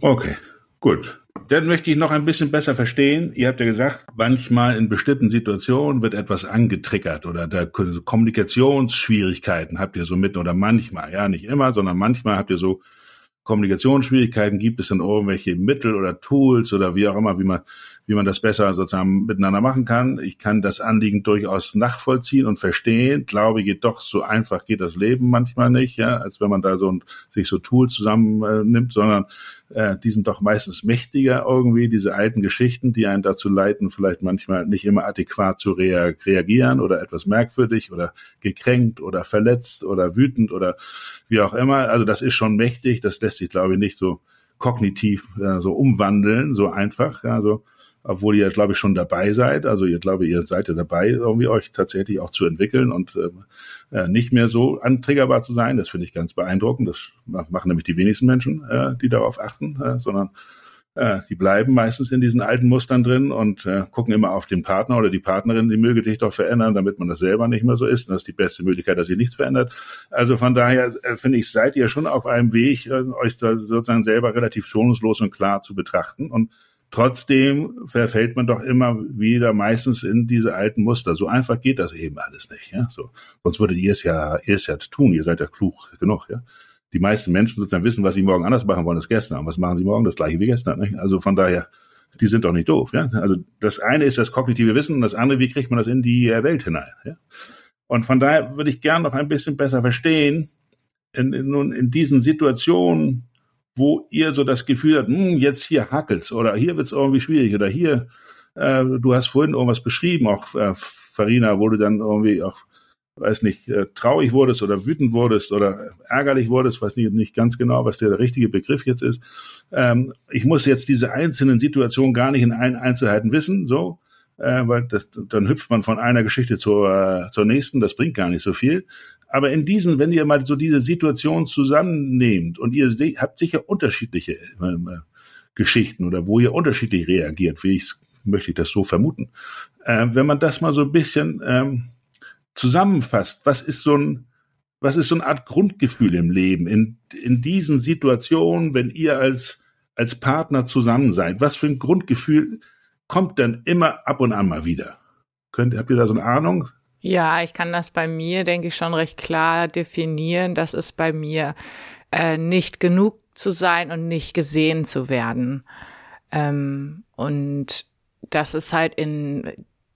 Okay, gut. Dann möchte ich noch ein bisschen besser verstehen. Ihr habt ja gesagt, manchmal in bestimmten Situationen wird etwas angetriggert oder da Kommunikationsschwierigkeiten habt ihr so mit oder manchmal, ja, nicht immer, sondern manchmal habt ihr so Kommunikationsschwierigkeiten. Gibt es dann irgendwelche Mittel oder Tools oder wie auch immer, wie man wie man das besser sozusagen miteinander machen kann. Ich kann das Anliegen durchaus nachvollziehen und verstehen. Glaube jedoch so einfach geht das Leben manchmal nicht, ja, als wenn man da so ein, sich so Tools zusammennimmt, sondern äh, die sind doch meistens mächtiger irgendwie, diese alten Geschichten, die einen dazu leiten, vielleicht manchmal nicht immer adäquat zu rea reagieren oder etwas merkwürdig oder gekränkt oder verletzt oder wütend oder wie auch immer. Also das ist schon mächtig, das lässt sich, glaube ich, nicht so kognitiv äh, so umwandeln, so einfach. Also obwohl ihr, glaube ich, schon dabei seid. Also ihr glaube, ihr seid ja dabei, irgendwie euch tatsächlich auch zu entwickeln und äh, nicht mehr so antriggerbar zu sein. Das finde ich ganz beeindruckend. Das machen nämlich die wenigsten Menschen, äh, die darauf achten, äh, sondern äh, die bleiben meistens in diesen alten Mustern drin und äh, gucken immer auf den Partner oder die Partnerin, die möge sich doch verändern, damit man das selber nicht mehr so ist. Und das ist die beste Möglichkeit, dass sie nichts verändert. Also von daher äh, finde ich, seid ihr schon auf einem Weg, äh, euch da sozusagen selber relativ schonungslos und klar zu betrachten und Trotzdem verfällt man doch immer wieder meistens in diese alten Muster. So einfach geht das eben alles nicht. Ja? So, sonst würdet ihr es ja, ihr es ja tun. Ihr seid ja klug genug. Ja? Die meisten Menschen sozusagen wissen, was sie morgen anders machen wollen als gestern. Und was machen sie morgen? Das gleiche wie gestern. Nicht? Also von daher, die sind doch nicht doof. Ja? Also das eine ist das kognitive Wissen und das andere, wie kriegt man das in die Welt hinein? Ja? Und von daher würde ich gern noch ein bisschen besser verstehen, in, in, nun in diesen Situationen, wo ihr so das Gefühl habt, hm, jetzt hier hackelt's oder hier wird's irgendwie schwierig oder hier, äh, du hast vorhin irgendwas beschrieben, auch äh, Farina, wo du dann irgendwie auch, weiß nicht, äh, traurig wurdest oder wütend wurdest oder ärgerlich wurdest, weiß nicht, nicht ganz genau, was der richtige Begriff jetzt ist. Ähm, ich muss jetzt diese einzelnen Situationen gar nicht in allen Einzelheiten wissen, so, äh, weil das, dann hüpft man von einer Geschichte zur, äh, zur nächsten, das bringt gar nicht so viel. Aber in diesen, wenn ihr mal so diese Situation zusammennehmt und ihr habt sicher unterschiedliche äh, Geschichten oder wo ihr unterschiedlich reagiert, wie ich möchte ich das so vermuten. Äh, wenn man das mal so ein bisschen ähm, zusammenfasst, was ist so ein, was ist so eine Art Grundgefühl im Leben in, in diesen Situationen, wenn ihr als, als Partner zusammen seid? Was für ein Grundgefühl kommt dann immer ab und an mal wieder? Könnt, habt ihr da so eine Ahnung? Ja, ich kann das bei mir, denke ich, schon recht klar definieren. Das ist bei mir äh, nicht genug zu sein und nicht gesehen zu werden. Ähm, und das ist halt in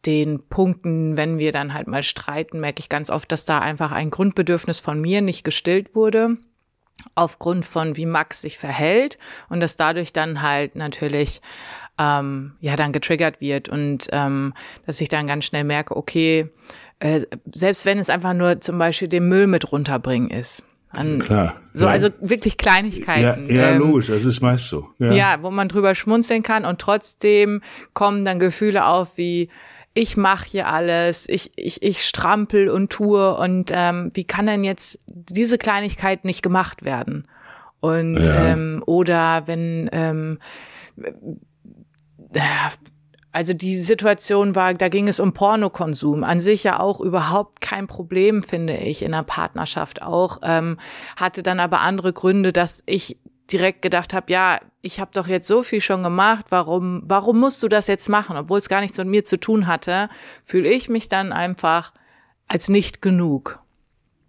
den Punkten, wenn wir dann halt mal streiten, merke ich ganz oft, dass da einfach ein Grundbedürfnis von mir nicht gestillt wurde aufgrund von wie Max sich verhält und dass dadurch dann halt natürlich ähm, ja dann getriggert wird und ähm, dass ich dann ganz schnell merke, okay, äh, selbst wenn es einfach nur zum Beispiel den Müll mit runterbringen ist. An, Klar. So, also wirklich Kleinigkeiten. Ja, ja ähm, logisch, das ist meist so. Ja. ja, wo man drüber schmunzeln kann und trotzdem kommen dann Gefühle auf wie, ich mache hier alles, ich, ich, ich strampel und tue und ähm, wie kann denn jetzt diese Kleinigkeit nicht gemacht werden? Und ja. ähm, oder wenn ähm, äh, also die Situation war, da ging es um Pornokonsum. An sich ja auch überhaupt kein Problem, finde ich, in der Partnerschaft auch. Ähm, hatte dann aber andere Gründe, dass ich direkt gedacht habe, ja, ich habe doch jetzt so viel schon gemacht, warum, warum musst du das jetzt machen? Obwohl es gar nichts mit mir zu tun hatte, fühle ich mich dann einfach als nicht genug.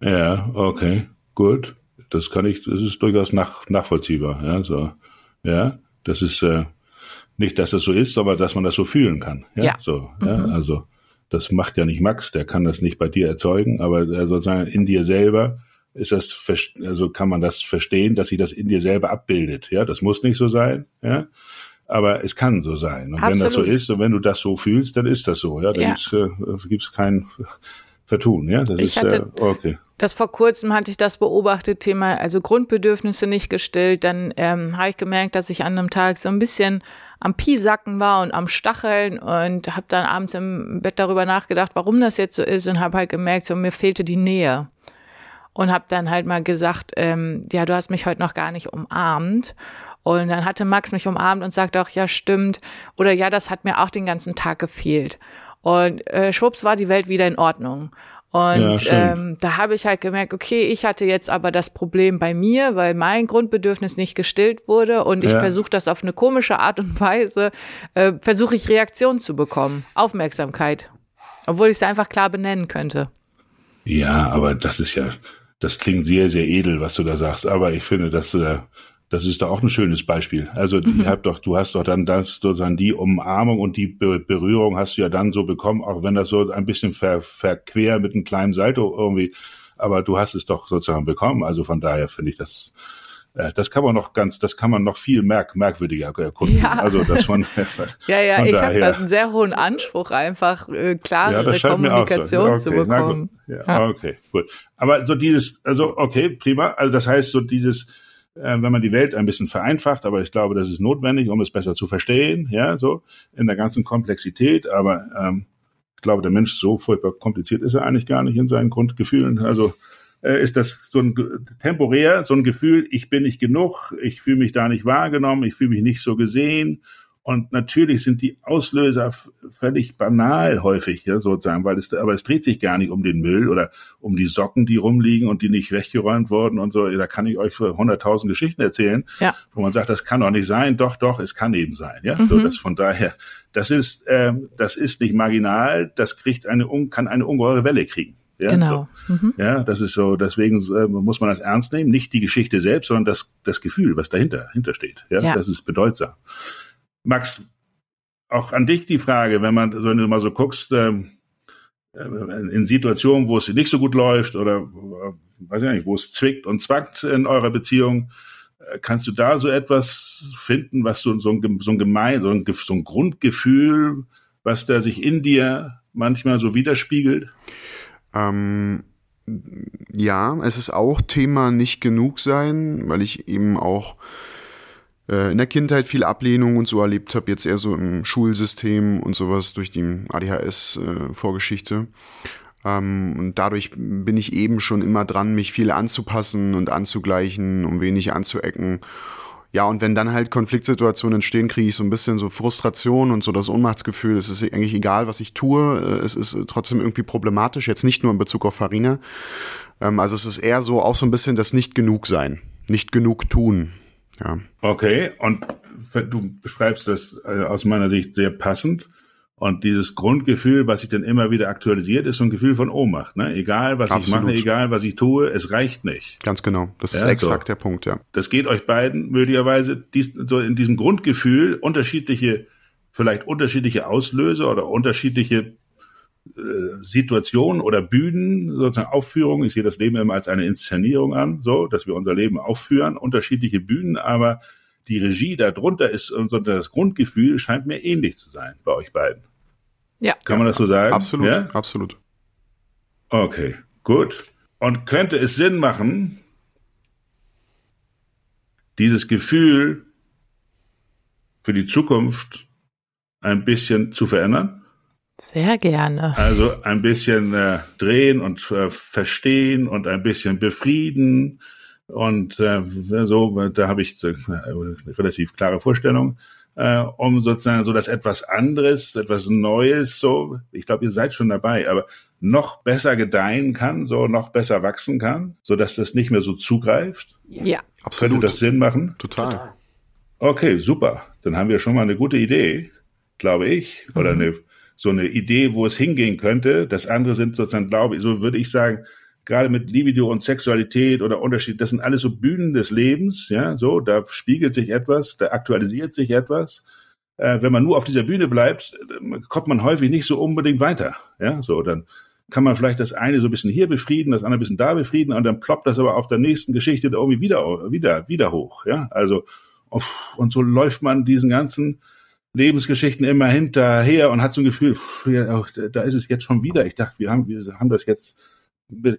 Ja, okay, gut. Das kann ich, das ist durchaus nach, nachvollziehbar. Ja, so, ja, das ist äh, nicht, dass es so ist, aber dass man das so fühlen kann. Ja, ja. so, mhm. ja, also das macht ja nicht Max, der kann das nicht bei dir erzeugen, aber äh, sozusagen in dir selber ist das, also kann man das verstehen, dass sie das in dir selber abbildet. Ja, das muss nicht so sein. Ja, aber es kann so sein. Und Absolut. wenn das so ist und wenn du das so fühlst, dann ist das so. Ja, dann ja. gibt's, äh, kein Vertun. Ja, das ich ist hatte, äh, okay. Das vor kurzem hatte ich das beobachtet, Thema also Grundbedürfnisse nicht gestillt. Dann ähm, habe ich gemerkt, dass ich an einem Tag so ein bisschen am Piesacken war und am Stacheln und habe dann abends im Bett darüber nachgedacht, warum das jetzt so ist und habe halt gemerkt, so mir fehlte die Nähe und habe dann halt mal gesagt, ähm, ja, du hast mich heute noch gar nicht umarmt. Und dann hatte Max mich umarmt und sagte auch, ja, stimmt. Oder ja, das hat mir auch den ganzen Tag gefehlt. Und äh, schwupps war die Welt wieder in Ordnung. Und ja, ähm, da habe ich halt gemerkt, okay, ich hatte jetzt aber das Problem bei mir, weil mein Grundbedürfnis nicht gestillt wurde und ich ja. versuche das auf eine komische Art und Weise, äh, versuche ich Reaktion zu bekommen, Aufmerksamkeit, obwohl ich es einfach klar benennen könnte. Ja, aber das ist ja, das klingt sehr, sehr edel, was du da sagst, aber ich finde, dass äh, das ist doch auch ein schönes Beispiel. Also mhm. ihr habt doch, du hast doch dann das sozusagen die Umarmung und die Berührung hast du ja dann so bekommen, auch wenn das so ein bisschen ver, verquer mit einem kleinen Salto irgendwie, aber du hast es doch sozusagen bekommen. Also von daher finde ich das äh, das kann man noch ganz, das kann man noch viel merk, merkwürdiger erkunden. Ja. Also das von, ja, ja, von ich habe da einen sehr hohen Anspruch, einfach äh, klarere ja, Kommunikation okay, zu bekommen. Ja, ja, okay, gut. Aber so dieses, also okay, prima. Also das heißt so dieses, äh, wenn man die Welt ein bisschen vereinfacht, aber ich glaube, das ist notwendig, um es besser zu verstehen, ja, so in der ganzen Komplexität. Aber ähm, ich glaube, der Mensch so furchtbar kompliziert ist er eigentlich gar nicht in seinen Grundgefühlen. Also äh, ist das so ein temporär, so ein Gefühl, ich bin nicht genug, ich fühle mich da nicht wahrgenommen, ich fühle mich nicht so gesehen. Und natürlich sind die Auslöser völlig banal häufig, ja, sozusagen, weil es, aber es dreht sich gar nicht um den Müll oder um die Socken, die rumliegen und die nicht weggeräumt wurden und so. Da kann ich euch hunderttausend Geschichten erzählen, ja. wo man sagt, das kann doch nicht sein. Doch, doch, es kann eben sein, ja. Mhm. So, das von daher, das ist, ähm, das ist nicht marginal, das kriegt eine, kann eine ungeheure Welle kriegen. Ja, genau. So. Mhm. Ja, das ist so, deswegen äh, muss man das ernst nehmen. Nicht die Geschichte selbst, sondern das, das Gefühl, was dahinter, hinter steht. Ja, ja. das ist bedeutsam. Max, auch an dich die Frage, wenn man, wenn du mal so guckst, ähm, äh, in Situationen, wo es nicht so gut läuft oder äh, weiß ich nicht, wo es zwickt und zwackt in eurer Beziehung, äh, kannst du da so etwas finden, was so, so ein, so ein gemein, so ein, so ein Grundgefühl, was da sich in dir manchmal so widerspiegelt? Ähm, ja, es ist auch Thema nicht genug sein, weil ich eben auch äh, in der Kindheit viel Ablehnung und so erlebt habe, jetzt eher so im Schulsystem und sowas durch die ADHS-Vorgeschichte. Äh, ähm, und dadurch bin ich eben schon immer dran, mich viel anzupassen und anzugleichen, um wenig anzuecken. Ja, und wenn dann halt Konfliktsituationen entstehen, kriege ich so ein bisschen so Frustration und so das Ohnmachtsgefühl. Es ist eigentlich egal, was ich tue. Äh, es ist trotzdem irgendwie problematisch. Jetzt nicht nur in Bezug auf Farina. Ähm, also es ist eher so auch so ein bisschen das nicht genug Ja. Okay. Und du beschreibst das äh, aus meiner Sicht sehr passend. Und dieses Grundgefühl, was sich dann immer wieder aktualisiert, ist so ein Gefühl von Ohnmacht. Ne? Egal, was Absolut. ich mache, egal, was ich tue, es reicht nicht. Ganz genau. Das ja, ist exakt so. der Punkt, ja. Das geht euch beiden möglicherweise dies, so in diesem Grundgefühl unterschiedliche, vielleicht unterschiedliche Auslöser oder unterschiedliche äh, Situationen oder Bühnen, sozusagen Aufführungen. Ich sehe das Leben immer als eine Inszenierung an, so, dass wir unser Leben aufführen, unterschiedliche Bühnen, aber die Regie darunter ist und das Grundgefühl scheint mir ähnlich zu sein bei euch beiden. Ja. Kann man das so sagen? Absolut, ja? absolut. Okay, gut. Und könnte es Sinn machen, dieses Gefühl für die Zukunft ein bisschen zu verändern? Sehr gerne. Also ein bisschen äh, drehen und äh, verstehen und ein bisschen befrieden und äh, so, da habe ich äh, eine relativ klare Vorstellung, äh, um sozusagen so dass etwas anderes, etwas Neues, so, ich glaube, ihr seid schon dabei, aber noch besser gedeihen kann, so noch besser wachsen kann, so dass das nicht mehr so zugreift. Ja, absolut. Könnte das Sinn machen? Total. Okay, super. Dann haben wir schon mal eine gute Idee, glaube ich, oder mhm. eine so eine Idee, wo es hingehen könnte. Das andere sind sozusagen, glaube ich, so würde ich sagen, gerade mit Libido und Sexualität oder Unterschied, das sind alles so Bühnen des Lebens, ja, so, da spiegelt sich etwas, da aktualisiert sich etwas. Äh, wenn man nur auf dieser Bühne bleibt, kommt man häufig nicht so unbedingt weiter, ja, so, dann kann man vielleicht das eine so ein bisschen hier befrieden, das andere ein bisschen da befrieden und dann ploppt das aber auf der nächsten Geschichte da irgendwie wieder, wieder, wieder hoch, ja, also, und so läuft man diesen ganzen Lebensgeschichten immer hinterher und hat so ein Gefühl, da ist es jetzt schon wieder. Ich dachte, wir haben, wir haben das jetzt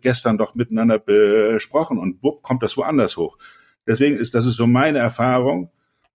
gestern doch miteinander besprochen und bupp, kommt das woanders hoch. Deswegen ist das ist so meine Erfahrung,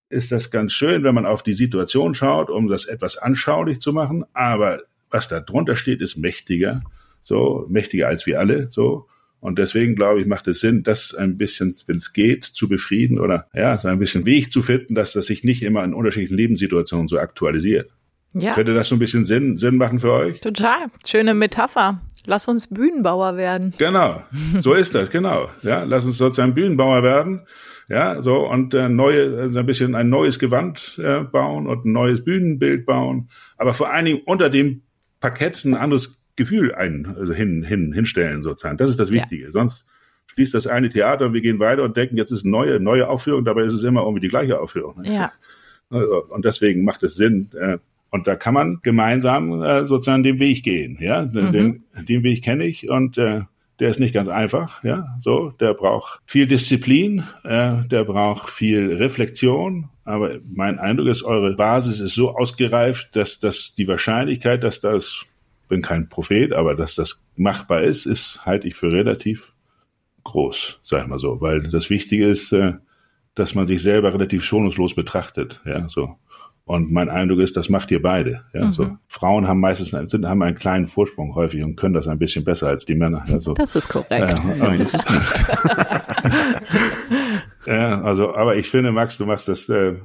ist das ganz schön, wenn man auf die Situation schaut, um das etwas anschaulich zu machen. Aber was da drunter steht, ist mächtiger, so mächtiger als wir alle, so. Und deswegen glaube ich, macht es Sinn, das ein bisschen, wenn es geht, zu befrieden oder ja, so ein bisschen Weg zu finden, dass das sich nicht immer in unterschiedlichen Lebenssituationen so aktualisiert. Ja. Könnte das so ein bisschen Sinn, Sinn machen für euch? Total. Schöne Metapher. Lass uns Bühnenbauer werden. Genau, so ist das, genau. Ja, lass uns sozusagen Bühnenbauer werden. Ja, so und äh, neue, also ein bisschen ein neues Gewand äh, bauen und ein neues Bühnenbild bauen, aber vor allen Dingen unter dem Parkett ein anderes Gefühl ein, also hin, hin, hinstellen sozusagen. Das ist das Wichtige. Ja. Sonst schließt das eine Theater und wir gehen weiter und denken, jetzt ist eine neue, neue Aufführung, dabei ist es immer irgendwie die gleiche Aufführung. Ja. Also, und deswegen macht es Sinn, äh, und da kann man gemeinsam äh, sozusagen den Weg gehen. Ja, mhm. den, den Weg kenne ich und äh, der ist nicht ganz einfach. Ja, so, der braucht viel Disziplin, äh, der braucht viel Reflexion. Aber mein Eindruck ist, eure Basis ist so ausgereift, dass, dass die Wahrscheinlichkeit, dass das, bin kein Prophet, aber dass das machbar ist, ist halte ich für relativ groß, sag ich mal so, weil das Wichtige ist, äh, dass man sich selber relativ schonungslos betrachtet. Ja, so. Und mein Eindruck ist, das macht ihr beide. Ja, mhm. so. Frauen haben meistens sind, haben einen kleinen Vorsprung häufig und können das ein bisschen besser als die Männer. Ja, so. Das ist korrekt. Äh, Nein, das ist nicht. ja, also, aber ich finde, Max, du machst das äh,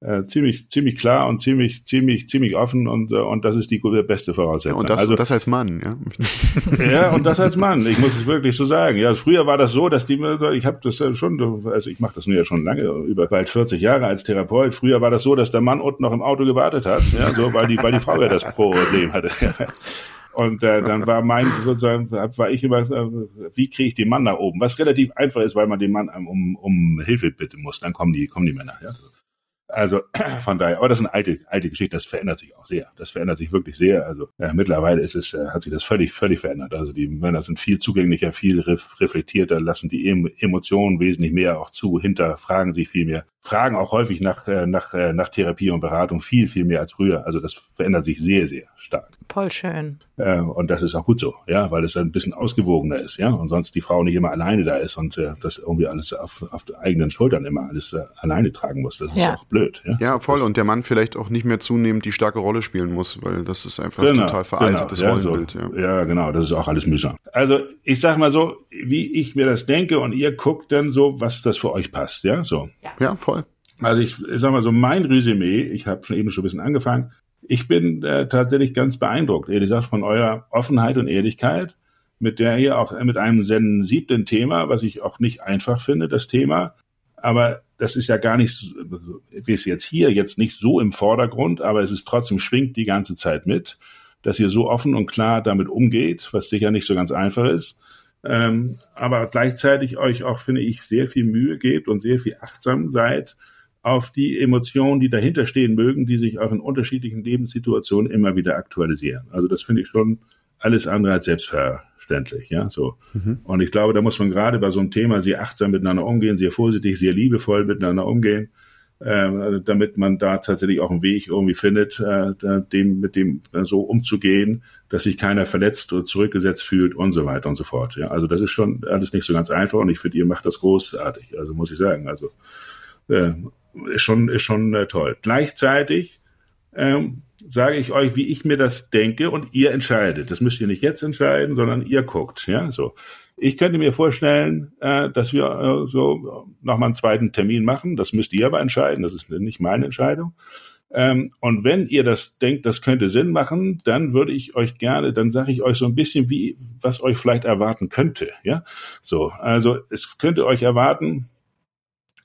äh, ziemlich, ziemlich klar und ziemlich, ziemlich, ziemlich offen und, äh, und das ist die beste Voraussetzung. Ja, und das, also, das als Mann, ja. ja, und das als Mann. Ich muss es wirklich so sagen. Ja, früher war das so, dass die, ich habe das schon, also ich mache das nun ja schon lange, über bald 40 Jahre als Therapeut. Früher war das so, dass der Mann unten noch im Auto gewartet hat, ja, so, weil die, weil die Frau ja das Problem hatte. Und äh, dann war mein sozusagen, war ich immer, äh, wie kriege ich den Mann nach oben? Was relativ einfach ist, weil man den Mann um, um Hilfe bitten muss. Dann kommen die, kommen die Männer. Ja. Also von daher, aber das ist eine alte, alte Geschichte, das verändert sich auch sehr. Das verändert sich wirklich sehr. Also äh, mittlerweile ist es, äh, hat sich das völlig, völlig verändert. Also die Männer sind viel zugänglicher, viel ref reflektierter, lassen die Emotionen wesentlich mehr auch zu, hinterfragen sich viel mehr, fragen auch häufig nach, äh, nach, äh, nach Therapie und Beratung viel, viel mehr als früher. Also das verändert sich sehr, sehr stark. Voll schön. Äh, und das ist auch gut so, ja, weil es ein bisschen ausgewogener ist, ja, und sonst die Frau nicht immer alleine da ist und äh, das irgendwie alles auf, auf eigenen Schultern immer alles äh, alleine tragen muss. Das ist ja. auch blöd. Ja, ja voll. Das, und der Mann vielleicht auch nicht mehr zunehmend die starke Rolle spielen muss, weil das ist einfach genau, total veraltetes genau, Rollenbild. Ja, so, ja. ja, genau, das ist auch alles mühsam. Also ich sag mal so, wie ich mir das denke und ihr guckt dann so, was das für euch passt, ja, so. Ja, voll. Also ich, ich sag mal so, mein Resümee, ich habe schon eben schon ein bisschen angefangen, ich bin äh, tatsächlich ganz beeindruckt, ehrlich gesagt, von eurer Offenheit und Ehrlichkeit, mit der ihr auch mit einem sensiblen Thema, was ich auch nicht einfach finde, das Thema, aber das ist ja gar nicht, wie es jetzt hier, jetzt nicht so im Vordergrund, aber es ist trotzdem schwingt die ganze Zeit mit, dass ihr so offen und klar damit umgeht, was sicher nicht so ganz einfach ist. Ähm, aber gleichzeitig euch auch, finde ich, sehr viel Mühe gebt und sehr viel achtsam seid auf die Emotionen, die dahinter stehen mögen, die sich auch in unterschiedlichen Lebenssituationen immer wieder aktualisieren. Also das finde ich schon alles andere als selbstverständlich, ja, so. Mhm. Und ich glaube, da muss man gerade bei so einem Thema sehr achtsam miteinander umgehen, sehr vorsichtig, sehr liebevoll miteinander umgehen, äh, damit man da tatsächlich auch einen Weg irgendwie findet, äh, dem, mit dem äh, so umzugehen, dass sich keiner verletzt oder zurückgesetzt fühlt und so weiter und so fort. Ja, also das ist schon alles nicht so ganz einfach und ich finde, ihr macht das großartig. Also muss ich sagen, also äh, ist schon ist schon äh, toll. Gleichzeitig ähm, sage ich euch, wie ich mir das denke und ihr entscheidet. Das müsst ihr nicht jetzt entscheiden, sondern ihr guckt. Ja, so. Ich könnte mir vorstellen, äh, dass wir äh, so nochmal einen zweiten Termin machen. Das müsst ihr aber entscheiden. Das ist nicht meine Entscheidung. Ähm, und wenn ihr das denkt, das könnte Sinn machen, dann würde ich euch gerne, dann sage ich euch so ein bisschen, wie was euch vielleicht erwarten könnte. Ja, so. Also es könnte euch erwarten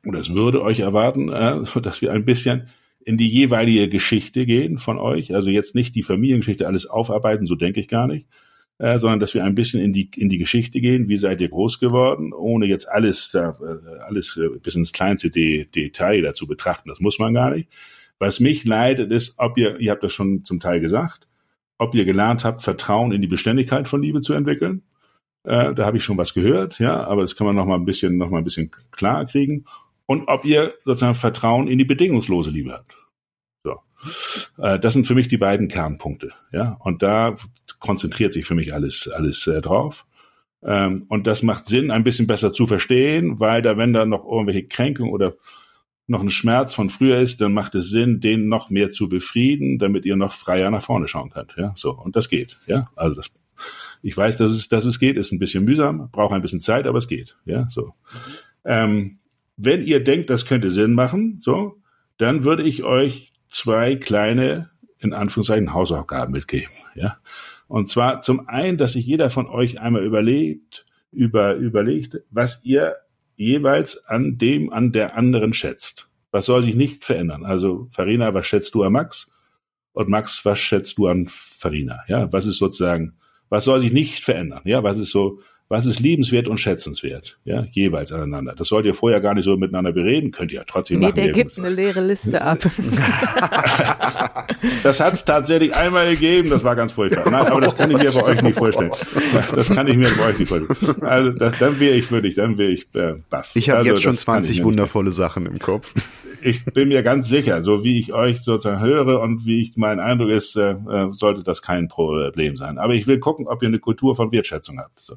oder es würde euch erwarten, äh, dass wir ein bisschen in die jeweilige Geschichte gehen von euch. Also jetzt nicht die Familiengeschichte alles aufarbeiten, so denke ich gar nicht, äh, sondern dass wir ein bisschen in die in die Geschichte gehen. Wie seid ihr groß geworden, ohne jetzt alles da äh, alles äh, bis ins kleinste De Detail dazu betrachten. Das muss man gar nicht. Was mich leidet, ist, ob ihr, ihr habt das schon zum Teil gesagt, ob ihr gelernt habt, Vertrauen in die Beständigkeit von Liebe zu entwickeln. Äh, da habe ich schon was gehört, ja, aber das kann man noch mal ein bisschen, noch mal ein bisschen klar kriegen. Und ob ihr sozusagen Vertrauen in die bedingungslose Liebe habt. So. Äh, das sind für mich die beiden Kernpunkte, ja. Und da konzentriert sich für mich alles, alles äh, drauf. Ähm, und das macht Sinn, ein bisschen besser zu verstehen, weil da, wenn da noch irgendwelche Kränkungen oder noch ein Schmerz von früher ist, dann macht es Sinn, den noch mehr zu befrieden, damit ihr noch freier nach vorne schauen könnt. Ja, so. Und das geht. Ja, also das, ich weiß, dass es, dass es geht, ist ein bisschen mühsam, braucht ein bisschen Zeit, aber es geht. Ja, so. Ähm, wenn ihr denkt, das könnte Sinn machen, so, dann würde ich euch zwei kleine, in Anführungszeichen, Hausaufgaben mitgeben. Ja, und zwar zum einen, dass sich jeder von euch einmal überlebt, über, überlegt, was ihr jeweils an dem, an der anderen schätzt. Was soll sich nicht verändern? Also, Farina, was schätzt du an Max? Und Max, was schätzt du an Farina? Ja, was ist sozusagen, was soll sich nicht verändern? Ja, was ist so, was ist liebenswert und schätzenswert, ja, jeweils aneinander. Das sollt ihr vorher gar nicht so miteinander bereden, könnt ihr ja trotzdem nee, machen. der gibt eine leere Liste ab. das hat es tatsächlich einmal gegeben, das war ganz furchtbar. Nein, aber das kann ich mir bei euch nicht vorstellen. Das kann ich mir bei euch nicht vorstellen. Also das, dann wäre ich wirklich, dann wäre ich äh, baff. Ich habe also, jetzt schon 20 wundervolle Sachen im Kopf ich bin mir ganz sicher, so wie ich euch sozusagen höre und wie ich mein Eindruck ist, äh, äh, sollte das kein Problem sein. Aber ich will gucken, ob ihr eine Kultur von Wertschätzung habt. So.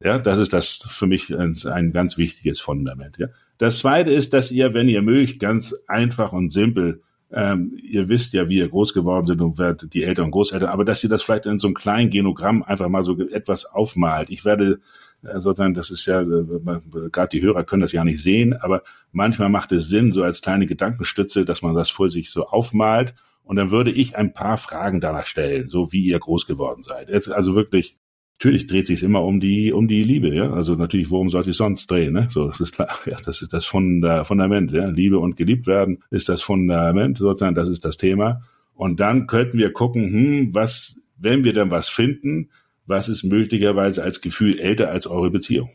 Ja, das ist das für mich ein, ein ganz wichtiges Fundament. Ja. Das zweite ist, dass ihr, wenn ihr mögt, ganz einfach und simpel ähm, ihr wisst ja, wie ihr groß geworden sind und werdet die Eltern und Großeltern, aber dass ihr das vielleicht in so einem kleinen Genogramm einfach mal so etwas aufmalt. Ich werde sozusagen, das ist ja, äh, gerade die Hörer können das ja nicht sehen, aber manchmal macht es Sinn, so als kleine Gedankenstütze, dass man das vor sich so aufmalt. Und dann würde ich ein paar Fragen danach stellen, so wie ihr groß geworden seid. Jetzt also wirklich, natürlich dreht sich immer um die, um die Liebe, ja. Also natürlich, worum soll sich sonst drehen, ne? So, das ist klar. Ja, das ist das Fundament, ja. Liebe und geliebt werden ist das Fundament, sozusagen, das ist das Thema. Und dann könnten wir gucken, hm, was, wenn wir dann was finden, was ist möglicherweise als Gefühl älter als eure Beziehung.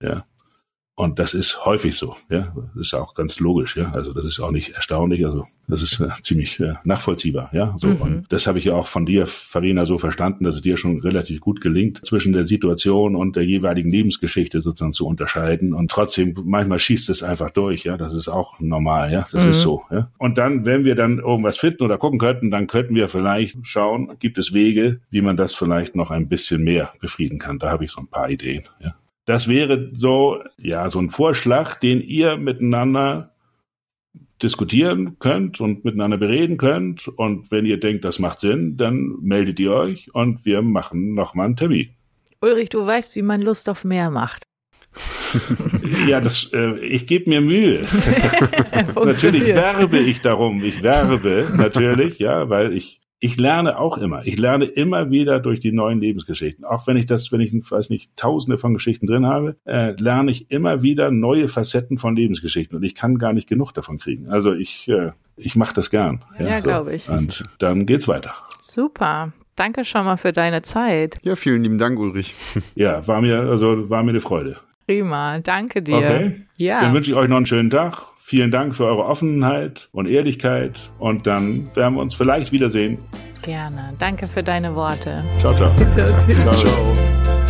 Ja. Und das ist häufig so, ja. Das ist auch ganz logisch, ja. Also das ist auch nicht erstaunlich, also das ist äh, ziemlich äh, nachvollziehbar, ja. So, mhm. Und das habe ich ja auch von dir, Farina, so verstanden, dass es dir schon relativ gut gelingt, zwischen der Situation und der jeweiligen Lebensgeschichte sozusagen zu unterscheiden. Und trotzdem, manchmal schießt es einfach durch, ja. Das ist auch normal, ja. Das mhm. ist so, ja. Und dann, wenn wir dann irgendwas finden oder gucken könnten, dann könnten wir vielleicht schauen, gibt es Wege, wie man das vielleicht noch ein bisschen mehr befrieden kann. Da habe ich so ein paar Ideen, ja. Das wäre so, ja, so ein Vorschlag, den ihr miteinander diskutieren könnt und miteinander bereden könnt. Und wenn ihr denkt, das macht Sinn, dann meldet ihr euch und wir machen nochmal einen Termin. Ulrich, du weißt, wie man Lust auf mehr macht. ja, das, äh, ich gebe mir Mühe. natürlich werbe ich darum. Ich werbe natürlich, ja, weil ich ich lerne auch immer. Ich lerne immer wieder durch die neuen Lebensgeschichten. Auch wenn ich das, wenn ich, weiß nicht, tausende von Geschichten drin habe, äh, lerne ich immer wieder neue Facetten von Lebensgeschichten. Und ich kann gar nicht genug davon kriegen. Also ich, äh, ich mache das gern. Ja, ja so. glaube ich. Und dann geht's weiter. Super. Danke schon mal für deine Zeit. Ja, vielen lieben Dank, Ulrich. Ja, war mir, also war mir eine Freude. Prima, danke dir. Okay. Ja. Dann wünsche ich euch noch einen schönen Tag. Vielen Dank für eure Offenheit und Ehrlichkeit und dann werden wir uns vielleicht wiedersehen. Gerne. Danke für deine Worte. Ciao, ciao. ciao, ciao. ciao.